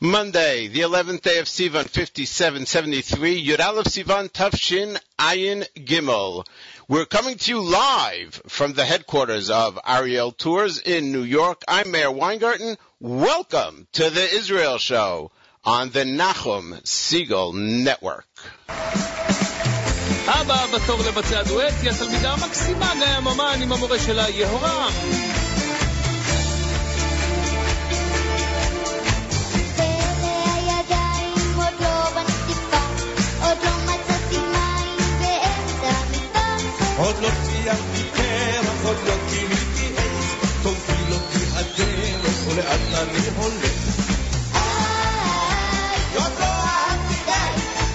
Monday, the 11th day of Sivan, 5773, Yudalev Sivan Tafshin Ayin Gimel. We're coming to you live from the headquarters of Ariel Tours in New York. I'm Meir Weingarten. Welcome to the Israel Show on the Nachum Segal Network. אבא בתור לבצע דואט, היא התלמידה המקסימה, עם המורה שלה יהורם.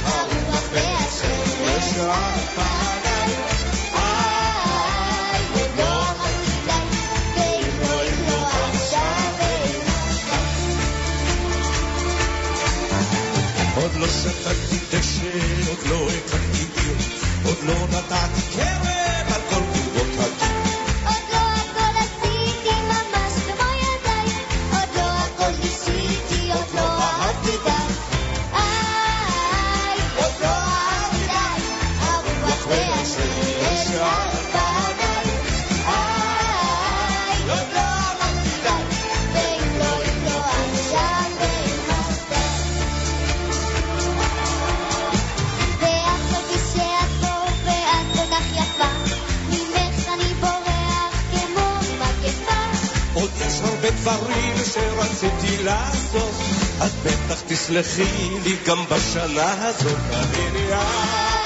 הרוח והשמש על פניי. עוד לא אהבתי די, ואם לא, אם לא עכשיו, ואם עוד לא שתקתי דשא, עוד לא הקמתי עיר, עוד לא נתתי קרן יש הרבה דברים שרציתי לעשות, את בטח תסלחי לי גם בשנה הזאת.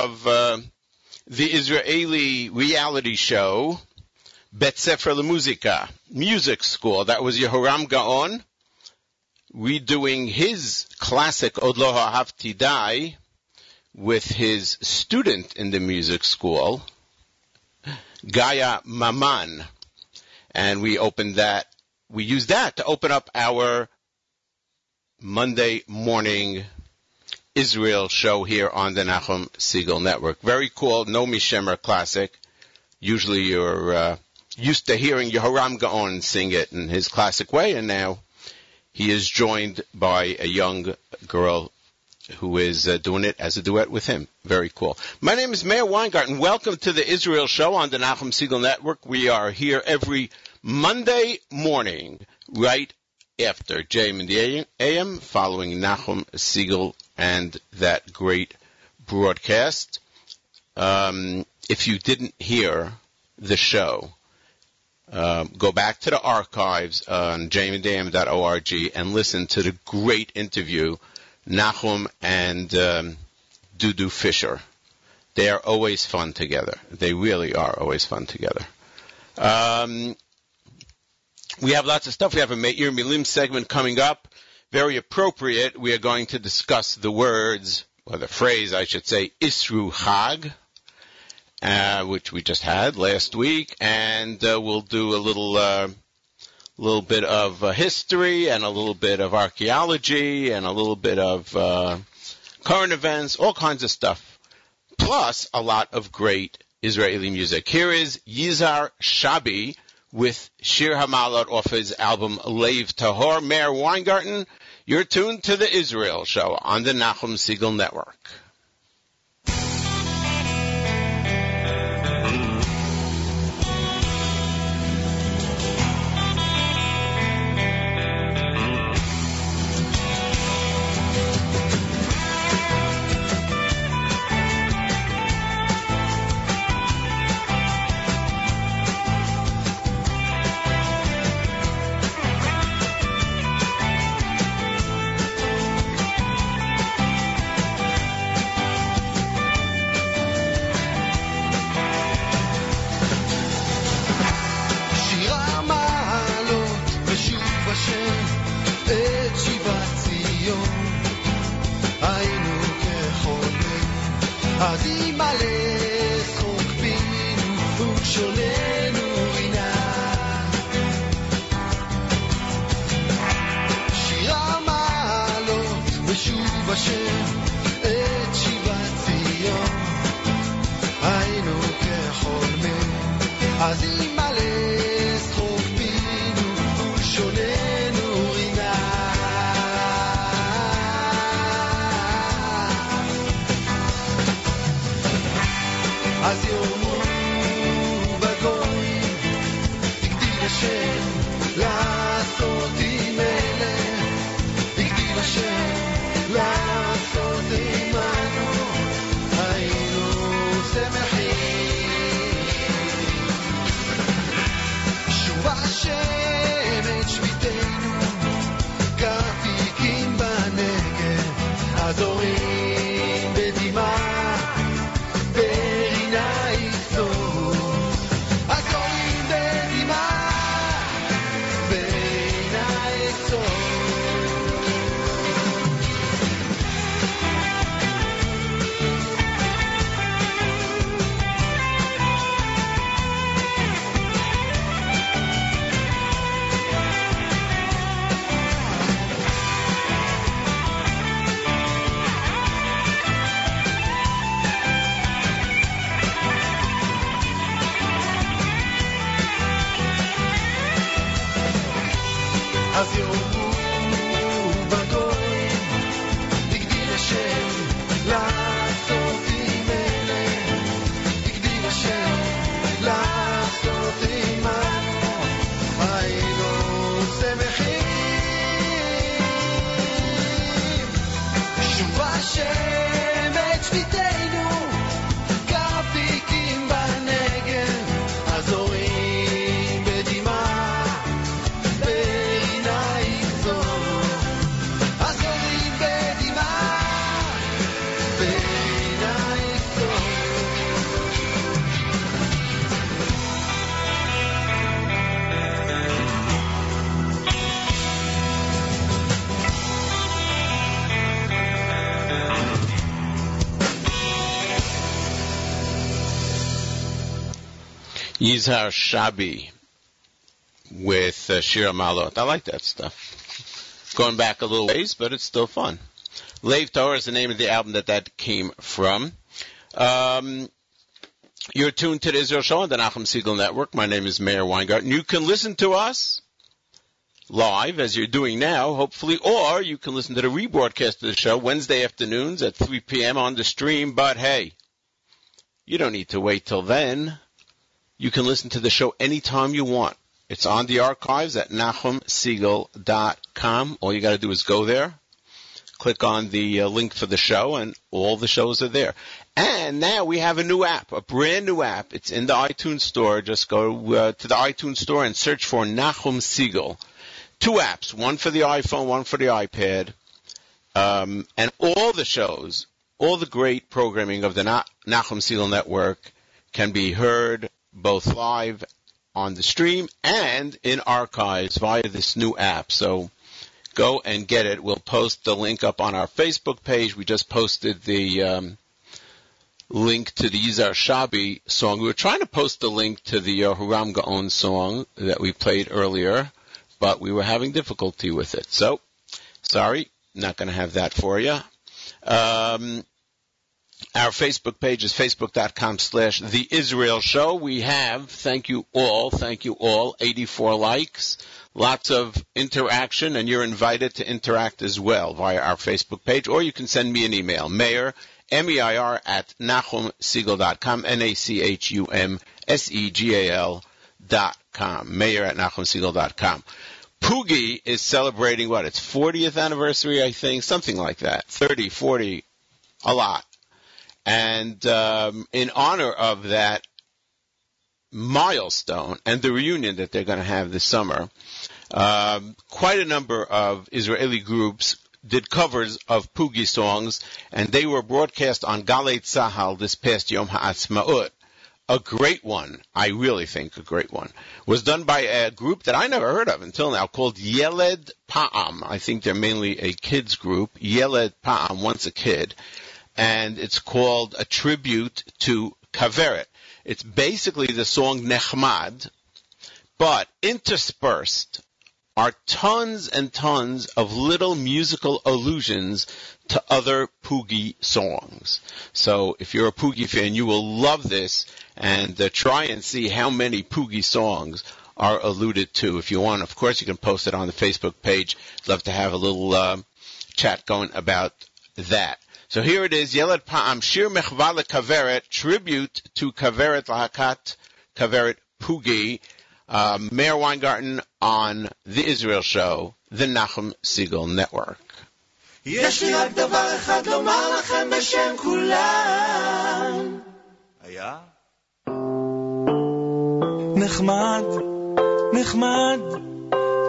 Of uh, the Israeli reality show, Bet Sefer LeMuzika, music school. That was Yehoram Gaon redoing his classic Od Lo Dai with his student in the music school, Gaia Maman. And we opened that, we used that to open up our Monday morning Israel show here on the Nachum Segal Network. Very cool, no Mishemer classic. Usually you're uh, used to hearing Yehoram Gaon sing it in his classic way, and now he is joined by a young girl who is uh, doing it as a duet with him. Very cool. My name is Meir Weingarten. Welcome to the Israel Show on the Nachum Segal Network. We are here every Monday morning, right after JM in the AM, following Nachum Segal and that great broadcast. Um, if you didn't hear the show, um, go back to the archives on jmandam.org and listen to the great interview Nachum and um, Dudu Fisher. They are always fun together. They really are always fun together. Um, we have lots of stuff. We have a Meir Milim segment coming up. Very appropriate. We are going to discuss the words, or the phrase, I should say, Isru Chag, uh, which we just had last week, and uh, we'll do a little, uh, little bit of uh, history and a little bit of archaeology and a little bit of uh, current events, all kinds of stuff. Plus, a lot of great Israeli music. Here is Yizar Shabi with Shir Hamalot off his album Lave Tahor. Meir Weingarten, you're tuned to the Israel Show on the Nachum Segal Network. אז יאמרו בגויים, הגדיל השם לעשות Yizhar Shabi with uh, Shir Hamalot. I like that stuff. Going back a little ways, but it's still fun. Lave Torah is the name of the album that that came from. Um, you're tuned to the Israel Show on the Nachum Segal Network. My name is Meir Weingarten. You can listen to us live, as you're doing now, hopefully, or you can listen to the rebroadcast of the show Wednesday afternoons at 3 p.m. on the stream. But hey, you don't need to wait till then. You can listen to the show anytime you want. It's on the archives at NachumSegal.com. All you got to do is go there, click on the uh, link for the show, and all the shows are there. And now we have a new app, a brand new app. It's in the iTunes store. Just go uh, to the iTunes store and search for Nachum Segal. Two apps, one for the iPhone, one for the iPad. Um, and all the shows, all the great programming of the Na- Nachum Segal Network can be heard both live on the stream and in archives via this new app. So go and get it. We'll post the link up on our Facebook page. We just posted the um, link to the Yizar Shabi song. We were trying to post the link to the uh, Gaon song that we played earlier, but we were having difficulty with it. So, sorry, not going to have that for you. Um, our Facebook page is facebook.com slash the Israel show. We have, thank you all, thank you all, 84 likes, lots of interaction, and you're invited to interact as well via our Facebook page, or you can send me an email, meir, M-E-I-R, at nachumsegal.com, N-A-C-H-U-M-S-E-G-A-L dot com, meir at nachumsegal.com. Poogie is celebrating what? Its 40th anniversary, I think, something like that. 30, 40, a lot. And um, in honor of that milestone and the reunion that they're going to have this summer, um, quite a number of Israeli groups did covers of Poogie songs, and they were broadcast on Galei Tzahal this past Yom Ha'atzmaut. A great one, I really think a great one, was done by a group that I never heard of until now called Yeled Pa'am. I think they're mainly a kids group. Yeled Pa'am, once a kid. And it's called a tribute to Kaveret. It's basically the song Nechmad, but interspersed are tons and tons of little musical allusions to other Poogie songs. So if you're a Poogie fan, you will love this and uh, try and see how many Poogie songs are alluded to. If you want, of course, you can post it on the Facebook page. Love to have a little uh, chat going about that. So here it is, Yeled Pa'am, Shir Mechvala Kaveret, tribute to Kaveret Lahakat, Kaveret Pugi, uh, Meir Weingarten on The Israel Show, the Nachum Segal Network. יש לי רק דבר אחד לומר לכם בשם כולם. היה? נחמד, נחמד,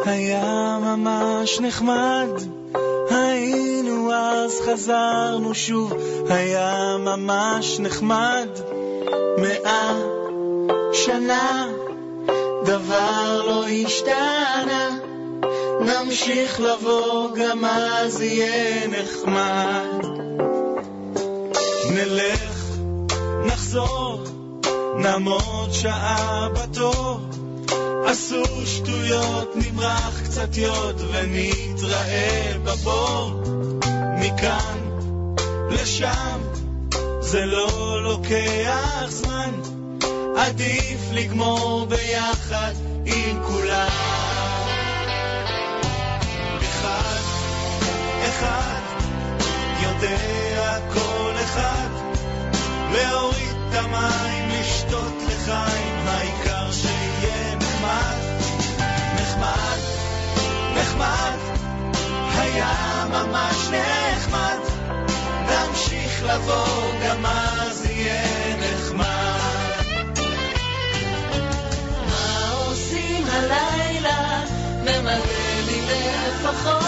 היה ממש נחמד, היה אז, חזרנו שוב, היה ממש נחמד. מאה שנה, דבר לא השתנה. נמשיך לבוא, גם אז יהיה נחמד. נלך, נחזור, נעמוד שעה בתור. עשו שטויות, נמרח קצת יוד ונתראה בבור. מכאן לשם, זה לא לוקח זמן. עדיף לגמור ביחד עם כולם. אחד, אחד, יודע כל אחד, להוריד את המים, לשתות לחיים, העיקר שיהיה נחמד, נחמד, נחמד, היה ממש נחמד, נמשיך לבוא, גם אז יהיה נחמד. מה עושים הלילה? ממלא לי לפחות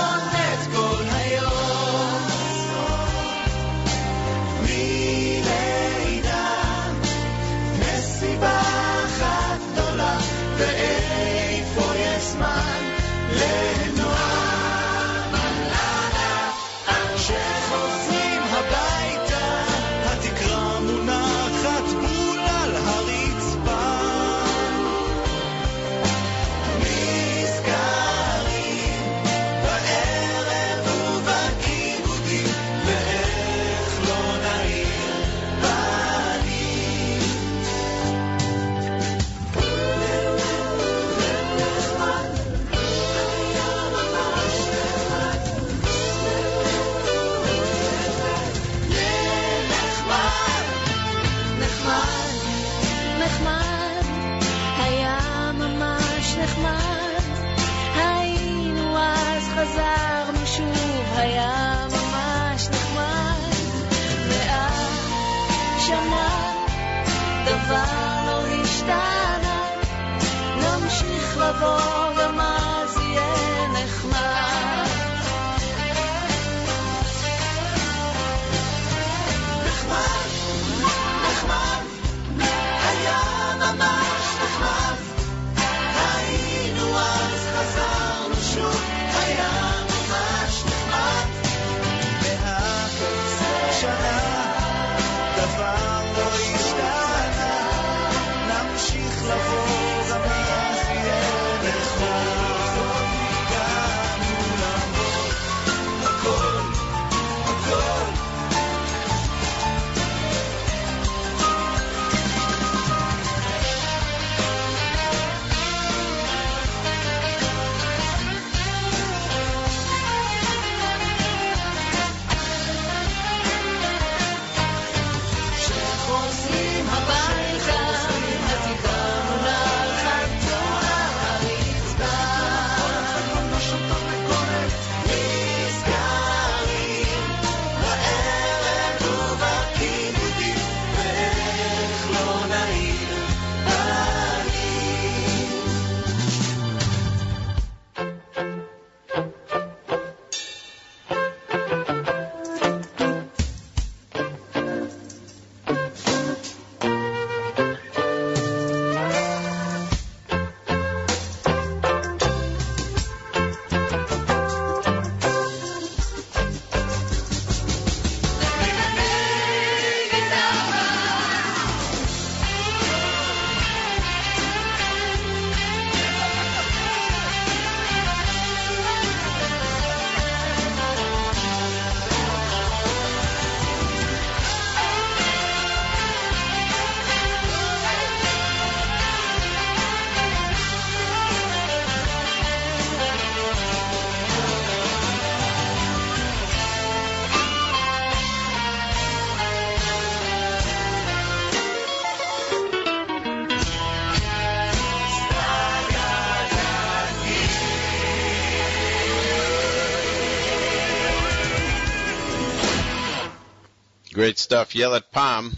Great stuff. Yeled Pa'am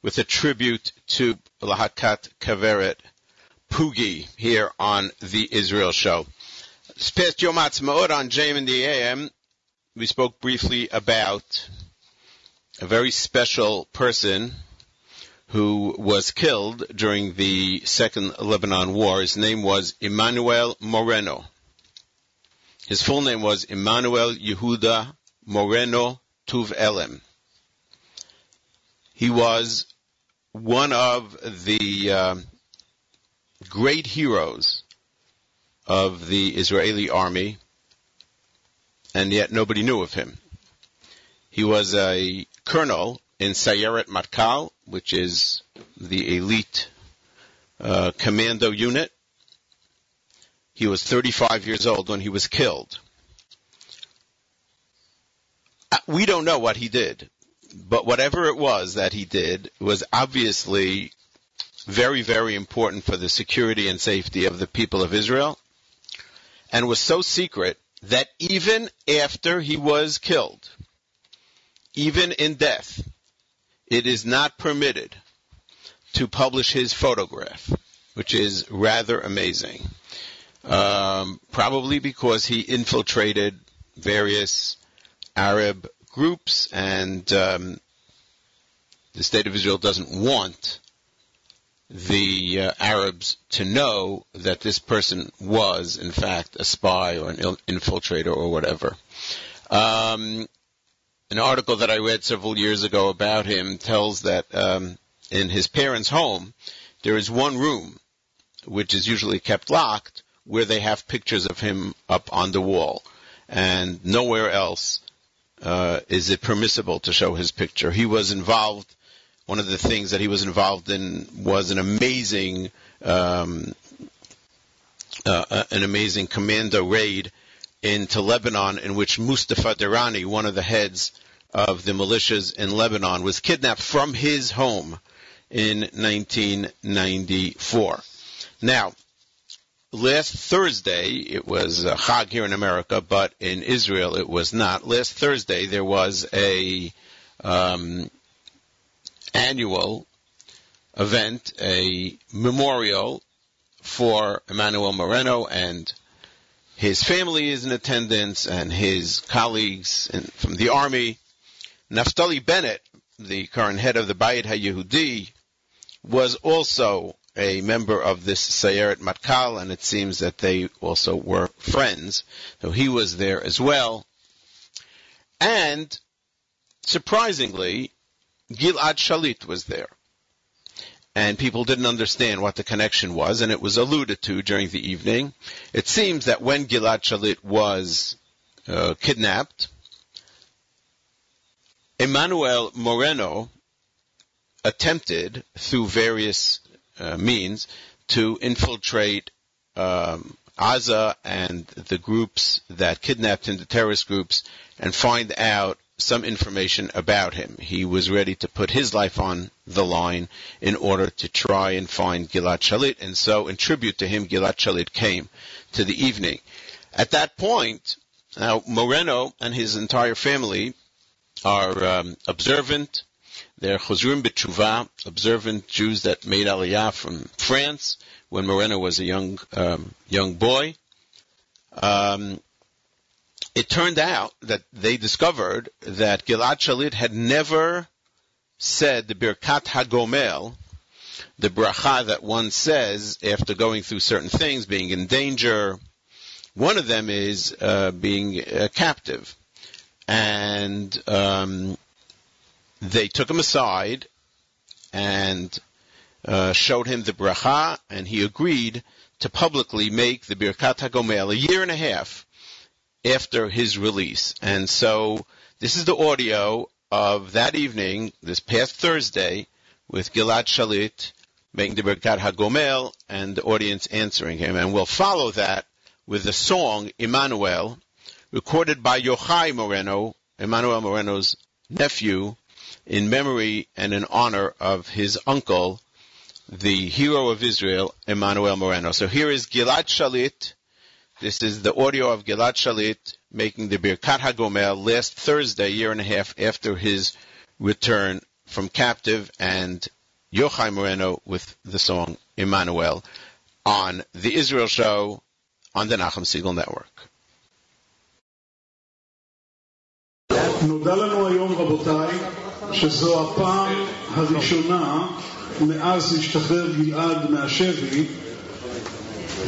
with a tribute to Lahakat Kaveret Pugi here on the Israel Show. This past on JM in the AM, we spoke briefly about a very special person who was killed during the Second Lebanon War. His name was Emmanuel Moreno. His full name was Emmanuel Yehuda Moreno Tuv Elem. He was one of the uh, great heroes of the Israeli army, and yet nobody knew of him. He was a colonel in Sayeret Matkal, which is the elite uh, commando unit. He was 35 years old when he was killed. Uh, We don't know what he did, but whatever it was that he did was obviously very, very important for the security and safety of the people of Israel, and was so secret that even after he was killed, even in death, it is not permitted to publish his photograph, which is rather amazing. Um, probably because he infiltrated various Arab groups, and um, the state of Israel doesn't want the uh, Arabs to know that this person was, in fact, a spy or an infiltrator or whatever. Um, an article that I read several years ago about him tells that um, in his parents' home there is one room which is usually kept locked where they have pictures of him up on the wall, and nowhere else uh, is it permissible to show his picture. He was involved. One of the things that he was involved in was an amazing, um, uh, uh, an amazing commando raid into Lebanon, in which Mustafa Dirani, one of the heads of the militias in Lebanon, was kidnapped from his home in 1994. Now, last Thursday, it was uh, Chag here in America, but in Israel it was not. Last Thursday there was a um, annual event, a memorial for Emmanuel Moreno and his family is in attendance and his colleagues in, from the army. Naftali Bennett, the current head of the Bayit HaYehudi, was also a member of this Sayeret Matkal, and it seems that they also were friends. So he was there as well. And surprisingly, Gilad Shalit was there. And people didn't understand what the connection was, and it was alluded to during the evening. It seems that when Gilad Shalit was uh, kidnapped, Emmanuel Moreno attempted through various uh, means to infiltrate um, Aza and the groups that kidnapped him, the terrorist groups, and find out some information about him. He was ready to put his life on the line in order to try and find Gilad Shalit, and so in tribute to him, Gilad Shalit came to the evening. At that point, now Moreno and his entire family are um, observant. They're Chozrim B'tshuva, observant Jews that made Aliyah from France when Moreno was a young um, young boy. Um, it turned out that they discovered that Gilad Shalit had never said the Birkat Hagomel, the bracha that one says after going through certain things, being in danger. One of them is uh, being a captive, and um, they took him aside and uh, showed him the bracha, and he agreed to publicly make the Birkat Hagomel a year and a half after his release. And so this is the audio of that evening, this past Thursday, with Gilad Shalit making the Birkat Hagomel and the audience answering him. And we'll follow that with the song Emmanuel, recorded by Yochai Moreno, Emmanuel Moreno's nephew, in memory and in honor of his uncle, the hero of Israel, Emmanuel Moreno. So here is Gilad Shalit. This is the audio of Gilad Shalit making the Birkat HaGomel last Thursday, a year and a half after his return from captive, and Yochai Moreno with the song Emmanuel on the Israel Show on the Nachum Segal Network. נודע לנו היום, רבותיי, שזו הפעם הראשונה מאז השתחרר גלעד מהשבי,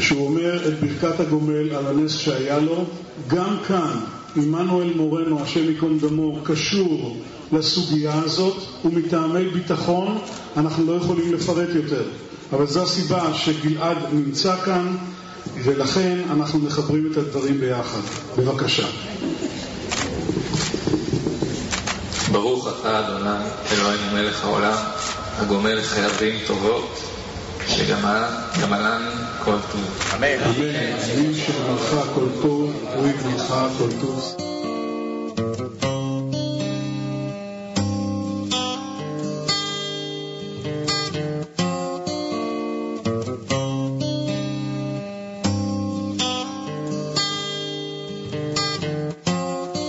שהוא אומר את ברכת הגומל על הנס שהיה לו. גם כאן, עמנואל מורנו, השם ייקום דמו, קשור לסוגיה הזאת, ומטעמי ביטחון אנחנו לא יכולים לפרט יותר. אבל זו הסיבה שגלעד נמצא כאן, ולכן אנחנו מחברים את הדברים ביחד. בבקשה. ברוך אתה אדוני אלוהינו מלך העולם הגומל חייבים טובות שגמלן כל טוב. אמן. כל טוב, כל טוב.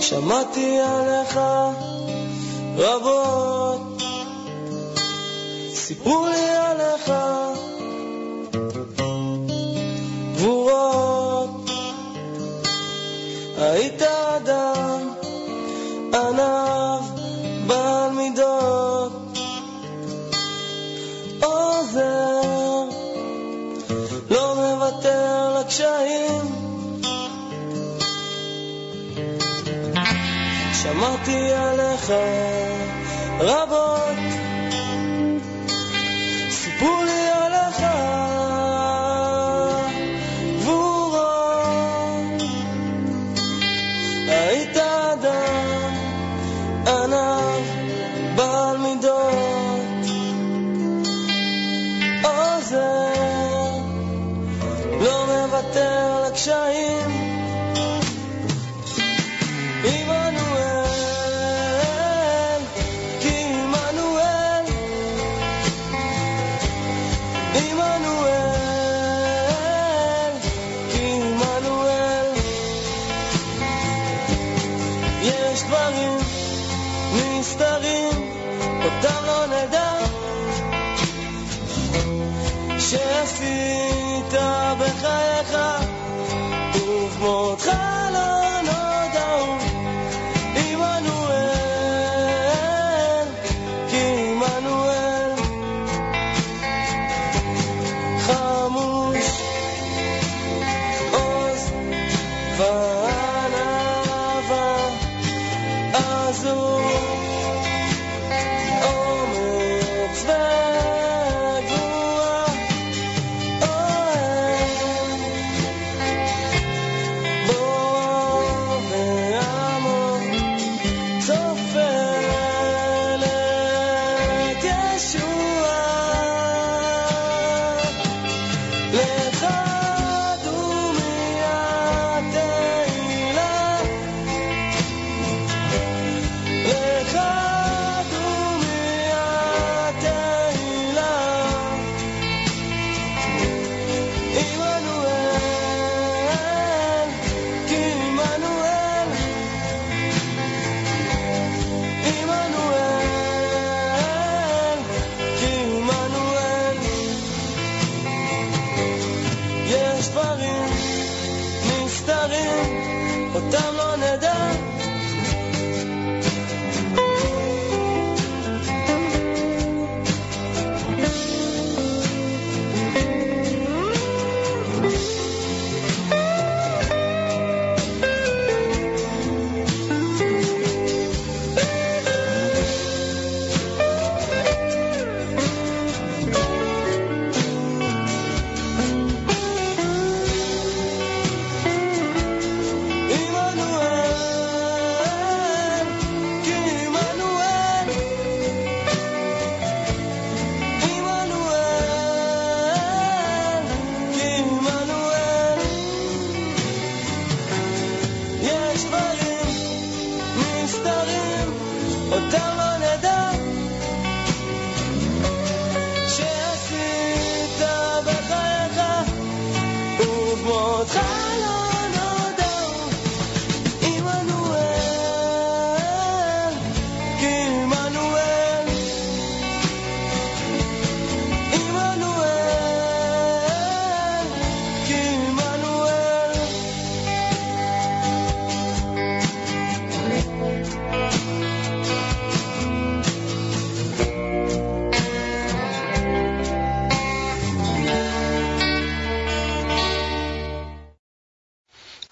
שמעתי עליך רבות, סיפרו לי עליך גבורות. היית אדם ענב בעל מידות, עוזר, לא מוותר לקשיים. שמעתי עליך Bravo!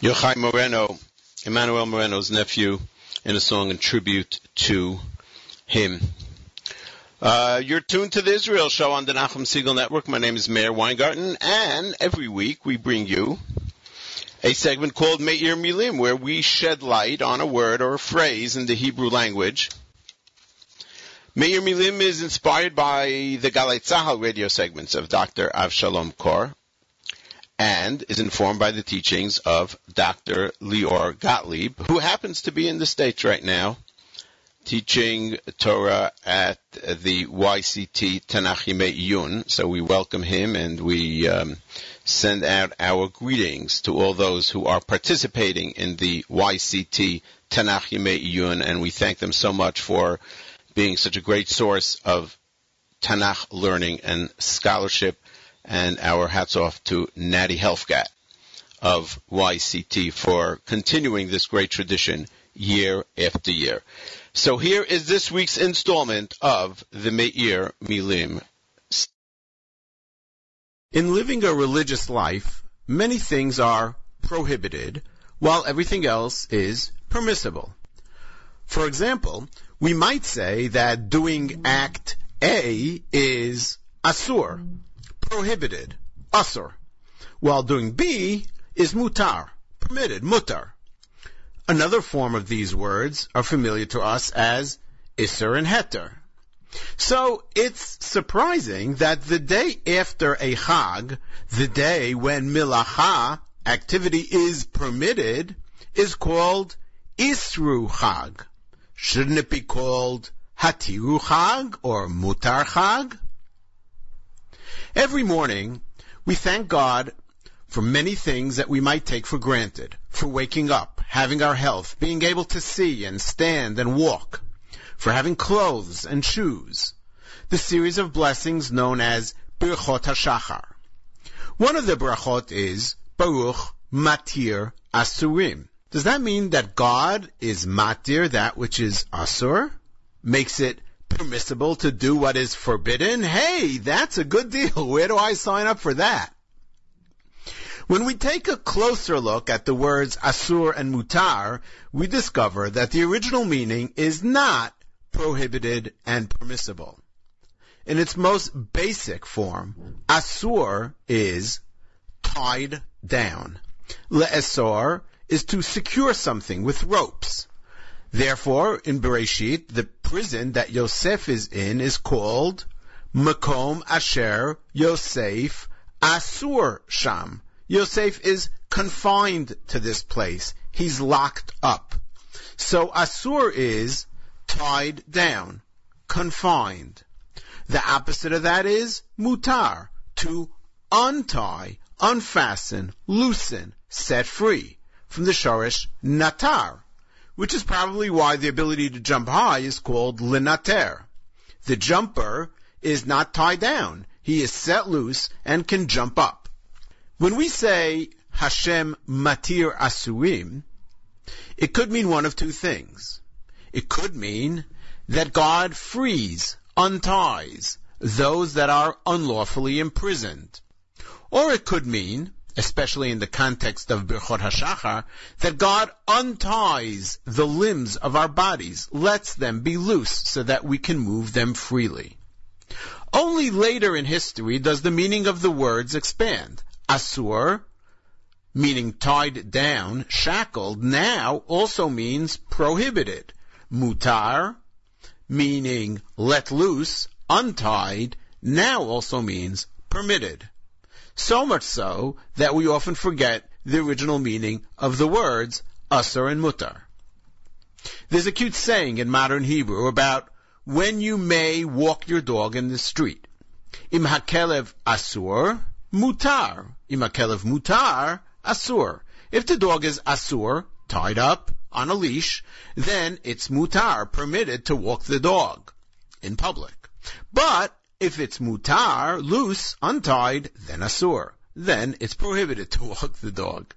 Yochai Moreno, Emmanuel Moreno's nephew, in a song in tribute to him. Uh, you're tuned to the Israel Show on the Nachum Segal Network. My name is Meir Weingarten, and every week we bring you a segment called Meir Milim, where we shed light on a word or a phrase in the Hebrew language. Meir Milim is inspired by the Galei Tzahal radio segments of Dr. Avshalom Kor, and is informed by the teachings of Dr. Lior Gottlieb, who happens to be in the States right now teaching Torah at the YCT Tanakh Yimei Iyun. So we welcome him and we um, send out our greetings to all those who are participating in the YCT Tanakh Yimei Iyun, and we thank them so much for being such a great source of Tanakh learning and scholarship. And our hats off to Natty Helfgot of YCT for continuing this great tradition year after year. So here is this week's installment of the Meir Milim. In living a religious life, many things are prohibited, while everything else is permissible. For example, we might say that doing act A is asur, prohibited, asur, while doing B is mutar, permitted, mutar. Another form of these words are familiar to us as Isser and Heter. So it's surprising that the day after a Chag, the day when Milacha, activity is permitted, is called Isru Chag. Shouldn't it be called Hatiru Chag or Mutar Chag? Every morning, we thank God for many things that we might take for granted, for waking up, having our health, being able to see and stand and walk, for having clothes and shoes, the series of blessings known as Birchot HaShachar. One of the brachot is Baruch Matir Asurim. Does that mean that God is matir, that which is asur? Makes it permissible to do what is forbidden? Hey, that's a good deal. Where do I sign up for that? When we take a closer look at the words asur and mutar, we discover that the original meaning is not prohibited and permissible. In its most basic form, asur is tied down. Le'esor is to secure something with ropes. Therefore, in Bereshit, the prison that Yosef is in is called Makom Asher Yosef Asur Sham. Yosef is confined to this place. He's locked up. So Asur is tied down, confined. The opposite of that is mutar, to untie, unfasten, loosen, set free, from the shorish natar, which is probably why the ability to jump high is called linater. The jumper is not tied down. He is set loose and can jump up. When we say Hashem matir asurim, it could mean one of two things. It could mean that God frees, unties those that are unlawfully imprisoned. Or it could mean, especially in the context of Birchot HaShachar, that God unties the limbs of our bodies, lets them be loose so that we can move them freely. Only later in history does the meaning of the words expand. Asur, meaning tied down, shackled, now also means prohibited. Mutar, meaning let loose, untied, now also means permitted. So much so that we often forget the original meaning of the words asur and mutar. There's a cute saying in modern Hebrew about when you may walk your dog in the street. Im hakelev asur, mutar. Im hakelev mutar, asur. If the dog is asur, tied up on a leash, then it's mutar, permitted to walk the dog in public. But if it's mutar, loose, untied, then asur. Then it's prohibited to walk the dog.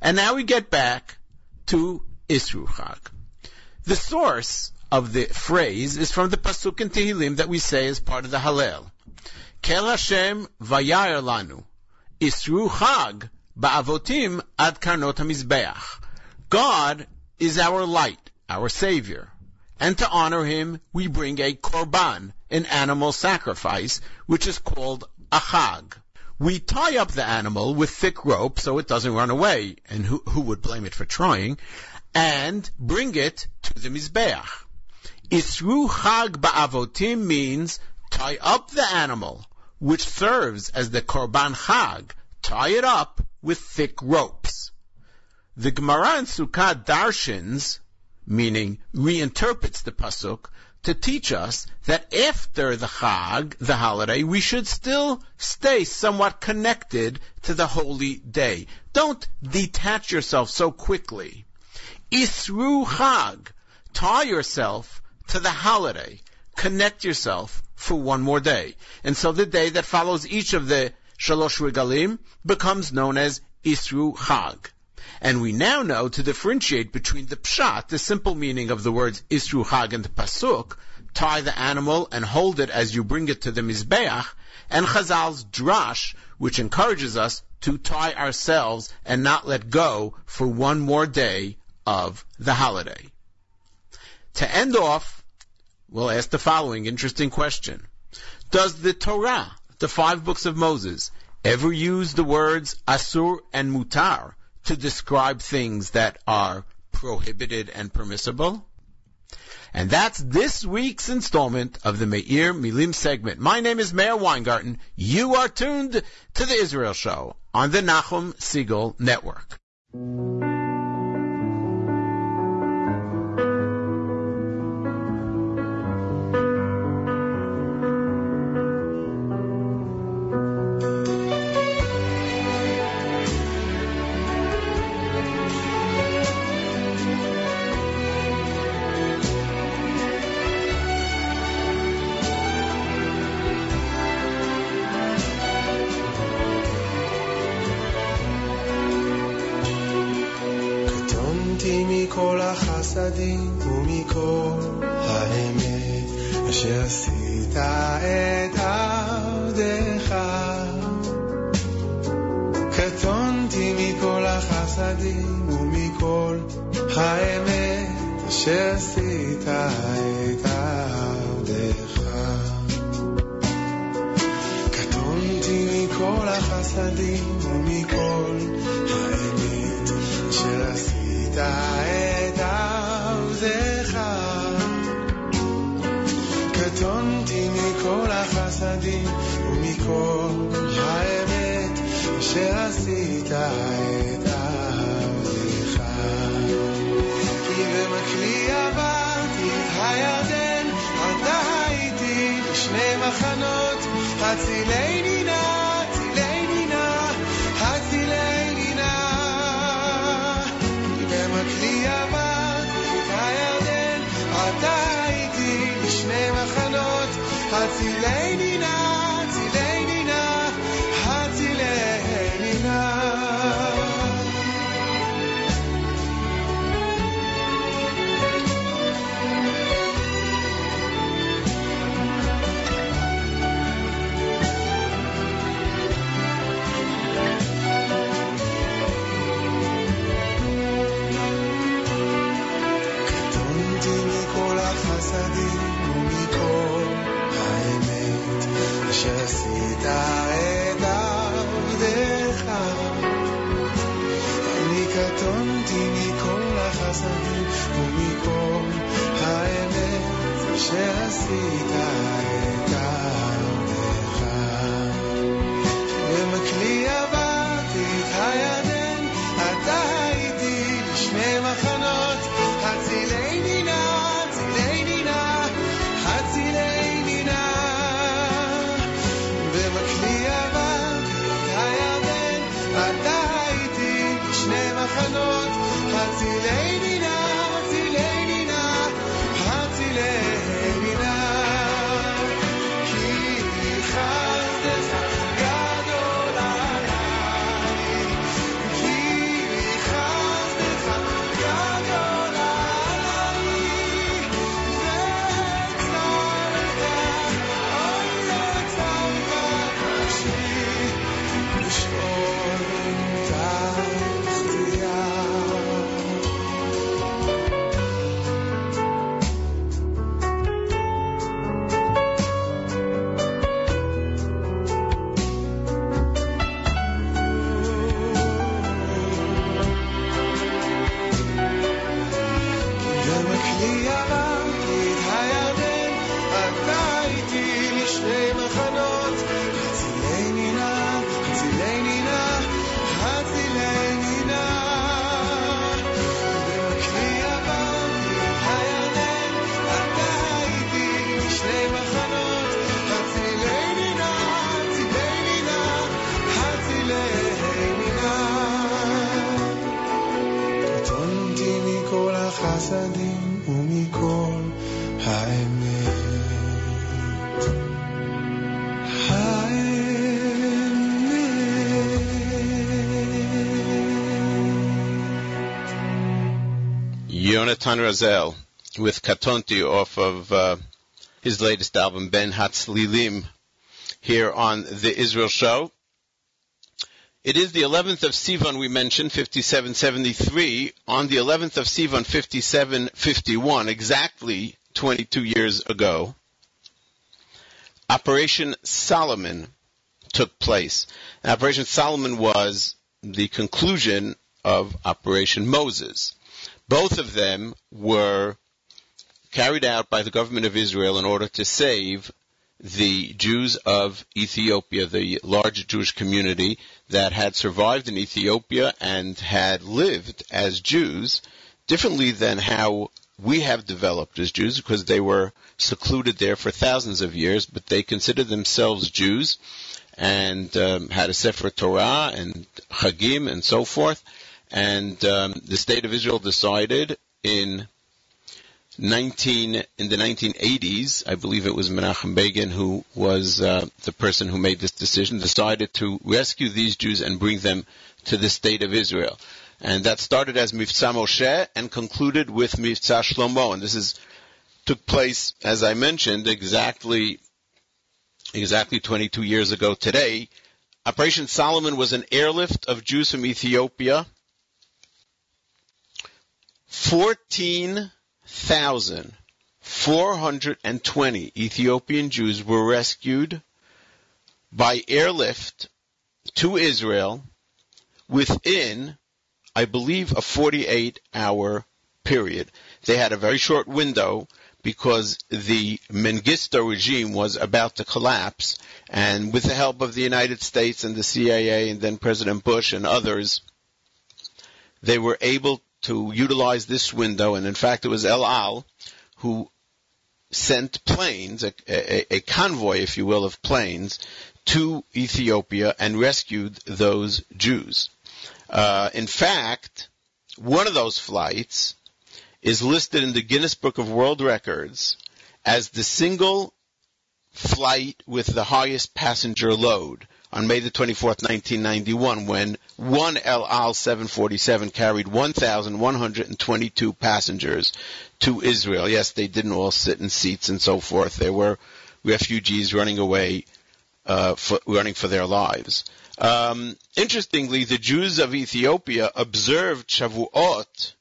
And now we get back to Isru Chag. The source of the phrase is from the pasuk in Tehillim that we say as part of the Hallel. Kel Hashem vayar lanu. Isru Chag ba'avotim ad karnot hamizbeach. God is our light, our savior. And to honor him, we bring a korban, an animal sacrifice, which is called a chag. We tie up the animal with thick rope so it doesn't run away, and who, who would blame it for trying, and bring it to the Mizbeach. Isru Chag Ba'avotim means tie up the animal, which serves as the Korban Chag, tie it up with thick ropes. The Gemara in Sukkah darshins, meaning reinterprets the Pasuk, to teach us that after the Chag, the holiday, we should still stay somewhat connected to the holy day. Don't detach yourself so quickly. Isru Chag, tie yourself to the holiday. Connect yourself for one more day. And so the day that follows each of the Shalosh Regalim becomes known as Isru Chag. And we now know to differentiate between the pshat, the simple meaning of the words Isru and Pasuk, tie the animal and hold it as you bring it to the Mizbeach, and Chazal's drash, which encourages us to tie ourselves and not let go for one more day of the holiday. To end off, we'll ask the following interesting question. Does the Torah, the five books of Moses, ever use the words asur and mutar to describe things that are prohibited and permissible? And that's this week's installment of the Meir Milim segment. My name is Meir Weingarten. You are tuned to the Israel Show on the Nachum Segal Network. אשר עשית את עבדך. קטונתי מכל החסדים ומכל האמת אשר את עבדך. קטונתי מכל החסדים ומכל האמת אשר את אשר עשית את עבדך. כי במקלי עברתי את הירדן, עתה הייתי בשני מחנות, הצילני I am. Yonatan Razel with Katonti off of uh, his latest album, Ben Hatzlilim, here on the Israel Show. It is the 11th of Sivan we mentioned, 5773. On the 11th of Sivan, 5751, exactly 22 years ago, Operation Solomon took place. Operation Solomon was the conclusion of Operation Moses. Both of them were carried out by the government of Israel in order to save the Jews of Ethiopia, the large Jewish community that had survived in Ethiopia and had lived as Jews differently than how we have developed as Jews because they were secluded there for thousands of years, but they considered themselves Jews and um, had a Sefer Torah and Chagim and so forth. And um, the state of Israel decided in 19 in the 1980s, I believe it was Menachem Begin who was uh, the person who made this decision, decided to rescue these Jews and bring them to the state of Israel. And that started as Mivtza Moshe and concluded with Mivtza Shlomo. And this is took place, as I mentioned, exactly exactly 22 years ago today. Operation Solomon was an airlift of Jews from Ethiopia. 14,420 Ethiopian Jews were rescued by airlift to Israel within, I believe, a 48 hour period. They had a very short window because the Mengistu regime was about to collapse, and with the help of the United States and the CIA and then President Bush and others, they were able to utilize this window, and in fact it was El Al who sent planes, a, a, a convoy, if you will, of planes to Ethiopia and rescued those Jews. Uh, in fact, one of those flights is listed in the Guinness Book of World Records as the single flight with the highest passenger load on May the 24th, 1991, when one El Al 747 carried 1,122 passengers to Israel. Yes, they didn't all sit in seats and so forth. There were refugees running away, uh, for, running for their lives. Um, interestingly, the Jews of Ethiopia observed Shavuot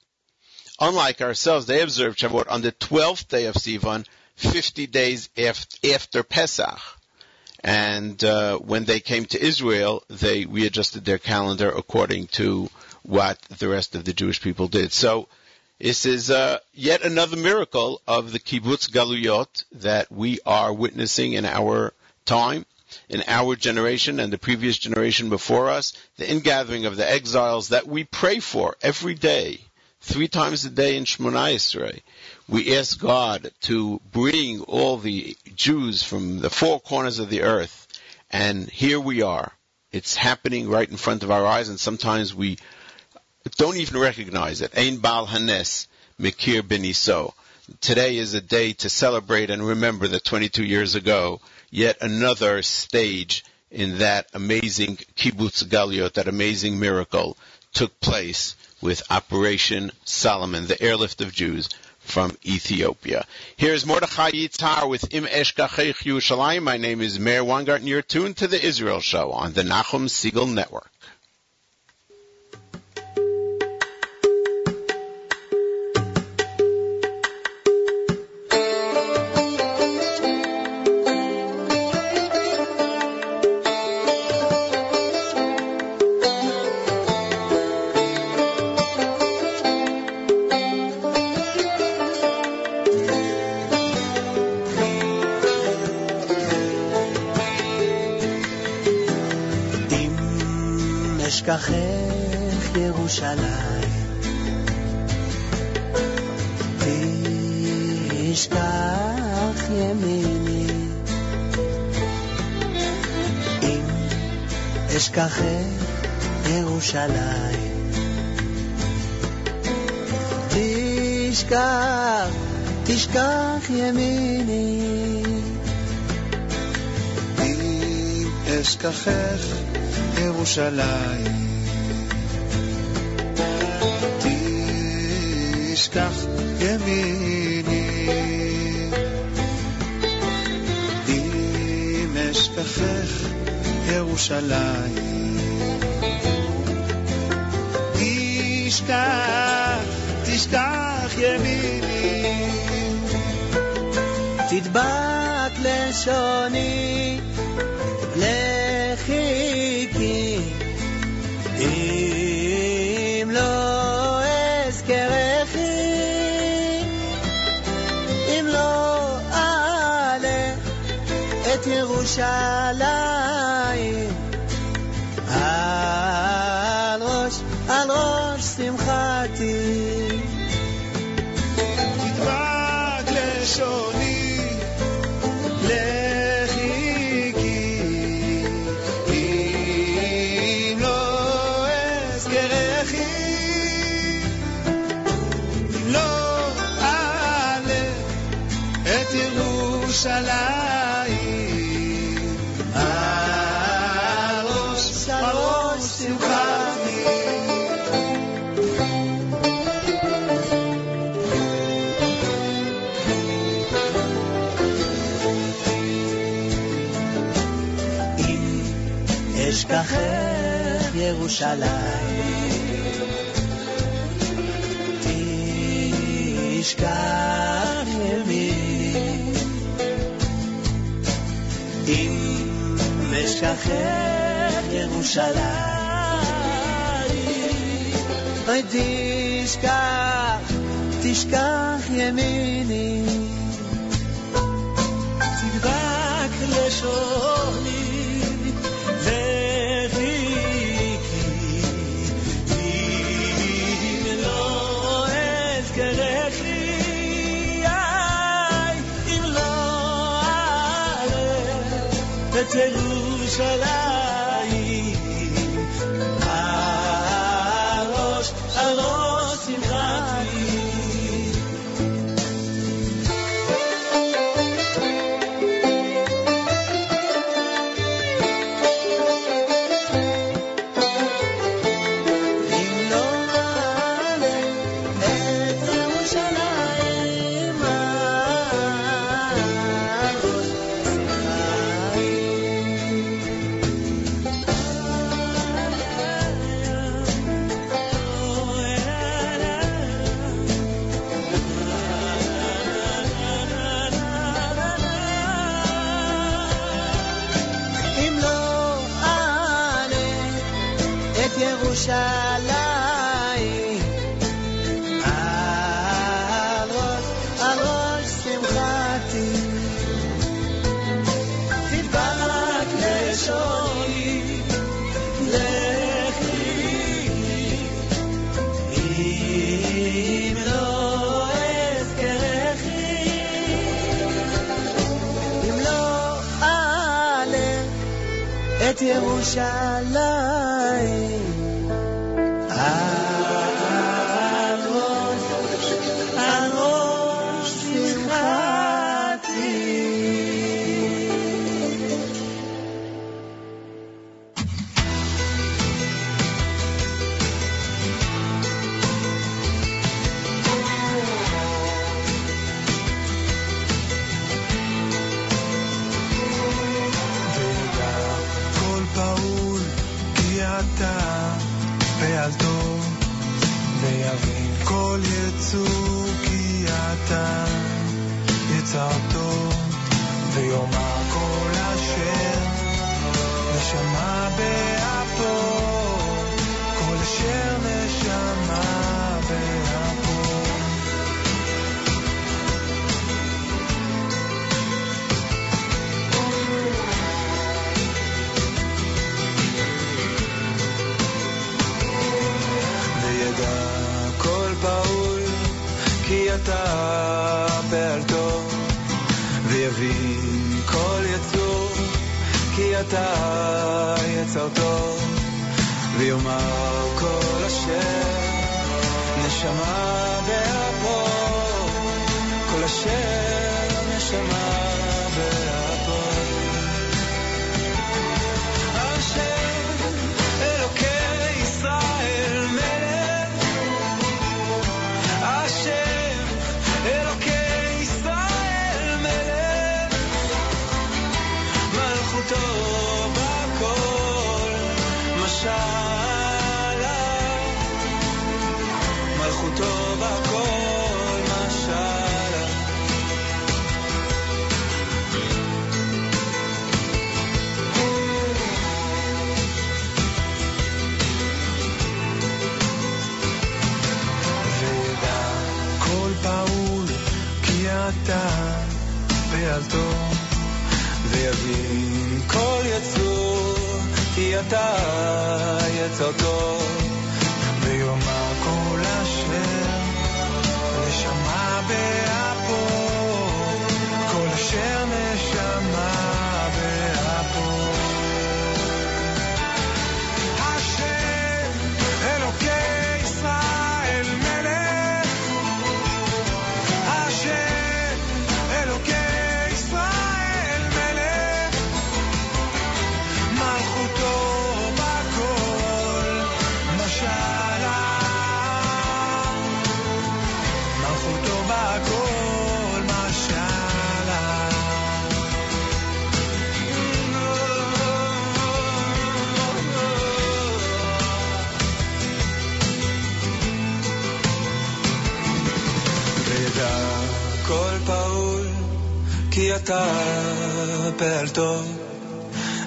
Unlike ourselves, they observed Shavuot on the 12th day of Sivan, 50 days after Pesach. And uh, when they came to Israel, they readjusted their calendar according to what the rest of the Jewish people did. So this is uh, yet another miracle of the kibbutz galuyot that we are witnessing in our time, in our generation and the previous generation before us, the ingathering of the exiles that we pray for every day three times a day in Shemona Esrei. We ask God to bring all the Jews from the four corners of the earth, and here we are. It's happening right in front of our eyes, and sometimes we don't even recognize it. Ein Baal Hanes Mikir Beniso. Today is a day to celebrate and remember that 22 years ago, yet another stage in that amazing kibbutz galiot, that amazing miracle, took place with Operation Solomon, the airlift of Jews from Ethiopia. Here's Mordechai Yitzhar with Im Eshkachech Yerushalayim. My name is Meir Weingarten. You're tuned to the Israel Show on the Nachum Segal Network. אחר, ירושלים. תשכח, תשכח ימיני. אם אשכחך, ירושלים. תשכח ימיני. אם אשכחך, ירושלים. תשטח, תשטח ימיני. תדבק לשוני, לחיקי, אם לא אזכרך אם לא אעלה את ירושלים. ירושלים. תשכח ימי, אם אשכחך ירושלים. אוי תשכח, תשכח ימיני, תדבק לשוני. 在路上来。ויבין כל יצור, כי אתה יצרתו, ויאמר כל אשר נשמה באפו, כל אשר אתה יצרתו ויאמר כל אשר נשמה באפו כל אשר פעלתו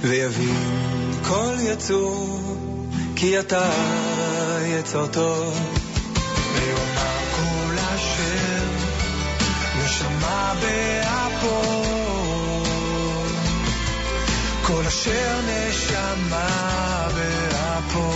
ויבין כל יצור כי אתה יצרתו ויאמר כל אשר נשמה באפו כל אשר נשמה באפו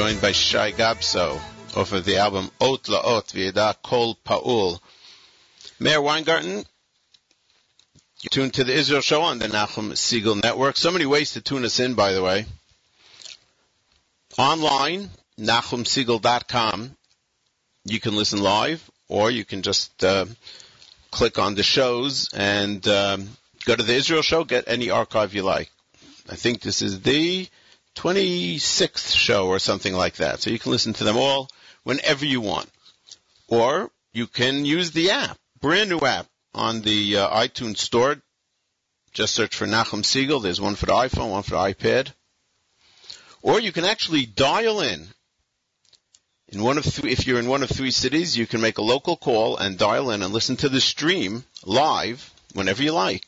joined by Shai Gabso, off of the album Ot Laot V'Yeda Kol Pa'ul. Meir Weingarten, you tuned to the Israel Show on the Nachum Segal Network. So many ways to tune us in, by the way. Online, NachumSegal.com. You can listen live, or you can just uh, click on the shows and um, go to the Israel Show, get any archive you like. I think this is the 26th show or something like that. So you can listen to them all whenever you want. Or you can use the app, brand new app on the uh, iTunes store. Just search for Nachum Segal. There's one for the iPhone, one for the iPad. Or you can actually dial in. In one of three, if you're in one of three cities, you can make a local call and dial in and listen to the stream live whenever you like.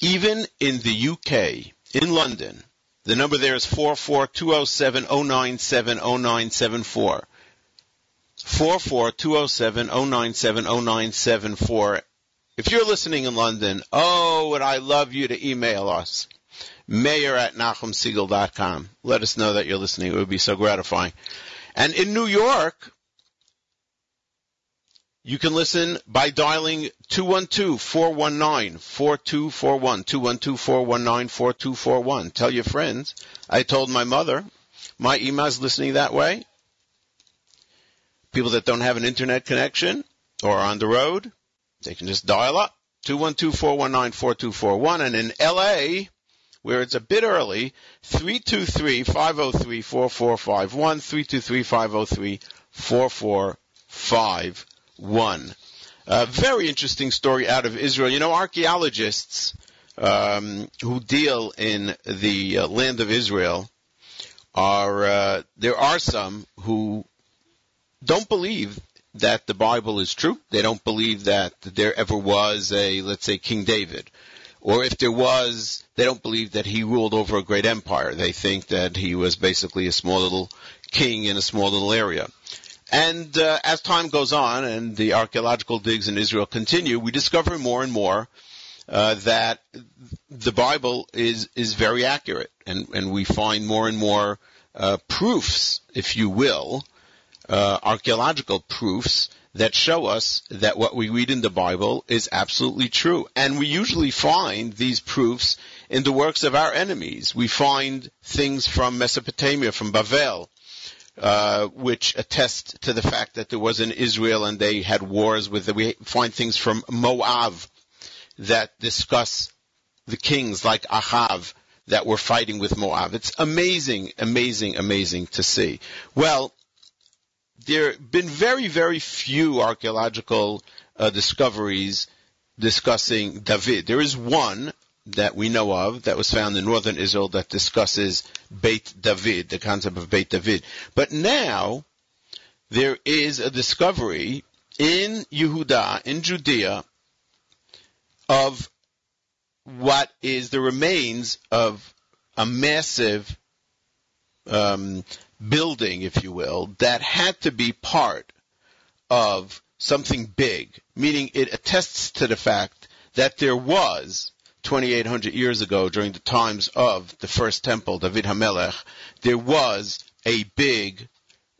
Even in the UK, in London, the number there is 44207-097-0974. 44207-097-0974. If you're listening in London, oh, would I love you to email us. Meir at NachumSegal.com. Let us know that you're listening. It would be so gratifying. And in New York, you can listen by dialing 212-419-4241. 212-419-4241. Tell your friends. I told my mother my emails listening that way. People that don't have an internet connection or are on the road, they can just dial up 212-419-4241 and in LA, where it's a bit early, 323-503-4451, 323-503-4451. A very interesting story out of Israel. You know, archaeologists um, who deal in the uh, land of Israel are uh, there are some who don't believe that the Bible is true. They don't believe that there ever was a, let's say, King David. Or if there was, they don't believe that he ruled over a great empire. They think that he was basically a small little king in a small little area. And uh, as time goes on and the archaeological digs in Israel continue, we discover more and more uh, that the Bible is is very accurate, and and we find more and more uh, proofs, if you will, uh, archaeological proofs that show us that what we read in the Bible is absolutely true. And we usually find these proofs in the works of our enemies. We find things from Mesopotamia, from Babel, uh, which attest to the fact that there was an Israel and they had wars with. We find things from Moab that discuss the kings like Ahav that were fighting with Moab. It's amazing, amazing, amazing to see. Well, there have been very, very few archaeological uh, discoveries discussing David. There is one that we know of that was found in northern Israel that discusses Beit David, the concept of Beit David. But now there is a discovery in Yehuda, in Judea, of what is the remains of a massive um, building, if you will, that had to be part of something big, meaning it attests to the fact that there was 2,800 years ago, during the times of the first temple, David Hamelech, there was a big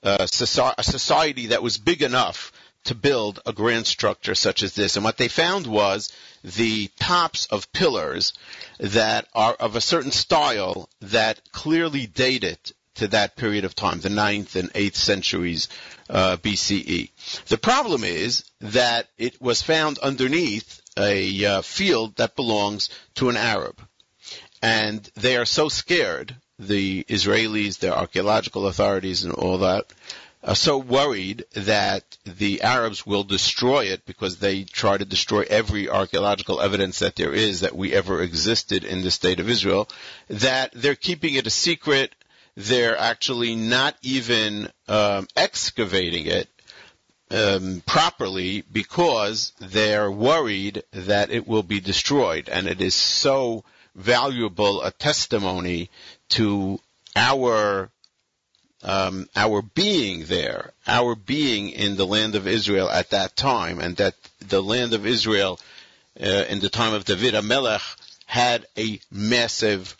uh, a society that was big enough to build a grand structure such as this. And what they found was the tops of pillars that are of a certain style that clearly date it to that period of time, the 9th and 8th centuries uh, BCE. The problem is that it was found underneath a uh, field that belongs to an Arab. And they are so scared, the Israelis, their archaeological authorities and all that, are so worried that the Arabs will destroy it because they try to destroy every archaeological evidence that there is that we ever existed in the state of Israel, that they're keeping it a secret. They're actually not even um, excavating it um, properly because they're worried that it will be destroyed, and it is so valuable a testimony to our um, our being there, our being in the land of Israel at that time, and that the land of Israel uh, in the time of David Hamelech had a massive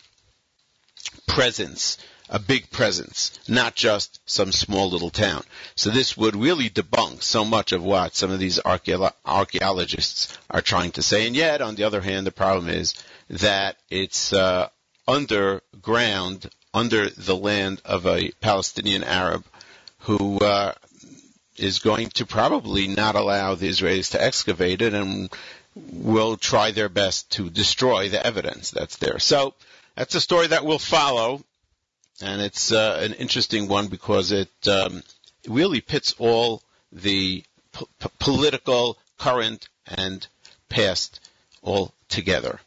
presence, a big presence, not just some small little town. So this would really debunk so much of what some of these archaeologists are trying to say. And yet, on the other hand, the problem is that it's uh, underground under the land of a Palestinian Arab who uh, is going to probably not allow the Israelis to excavate it and will try their best to destroy the evidence that's there. So that's a story that will follow, and it's uh, an interesting one because it um, really pits all the political, current, and past all together.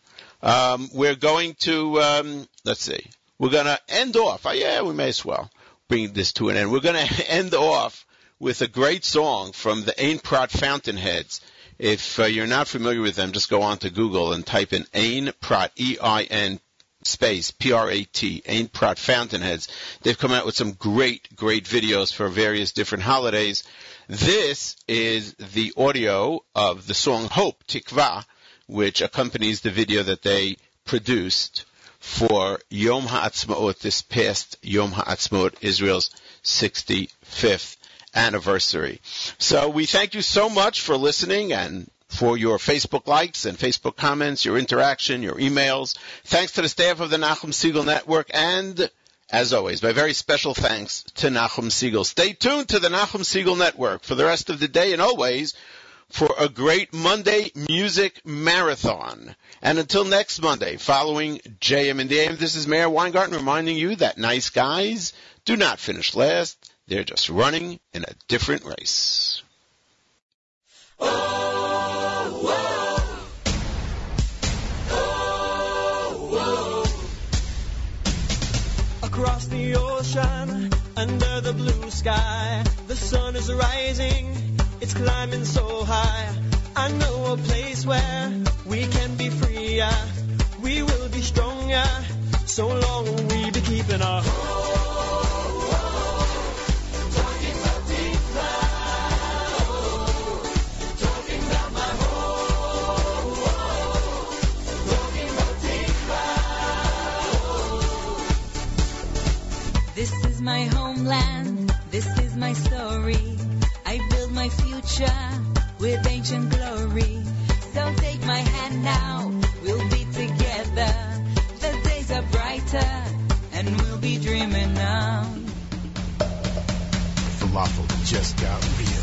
Um, we're going to um, let's see. We're going to end off. Oh, yeah, we may as well bring this to an end. We're going to end off with a great song from the Ein Prat Fountainheads. If uh, you're not familiar with them, just go on to Google and type in Ein Prat, E-I-N space, P-R-A-T, Ein Prat Fountainheads. They've come out with some great, great videos for various different holidays. This is the audio of the song Hope, Tikva, which accompanies the video that they produced for Yom HaAtzmaut, this past Yom HaAtzmaut, Israel's 65th anniversary. So we thank you so much for listening and for your Facebook likes and Facebook comments, your interaction, your emails. Thanks to the staff of the Nachum Segal Network and As always, my very special thanks to Nachum Segal. Stay tuned to the Nachum Segal Network for the rest of the day and always for a great Monday music marathon. And until next Monday, following JM in the this is Meir Weingarten reminding you that nice guys do not finish last. They're just running in a different race. Oh. Across the ocean, under the blue sky, the sun is rising, it's climbing so high. I know a place where we can be freer, we will be stronger, so long we be keeping our my homeland, this is my story. I build my future with ancient glory. So take my hand now, we'll be together. The days are brighter, and we'll be dreaming now. Falafel just got real.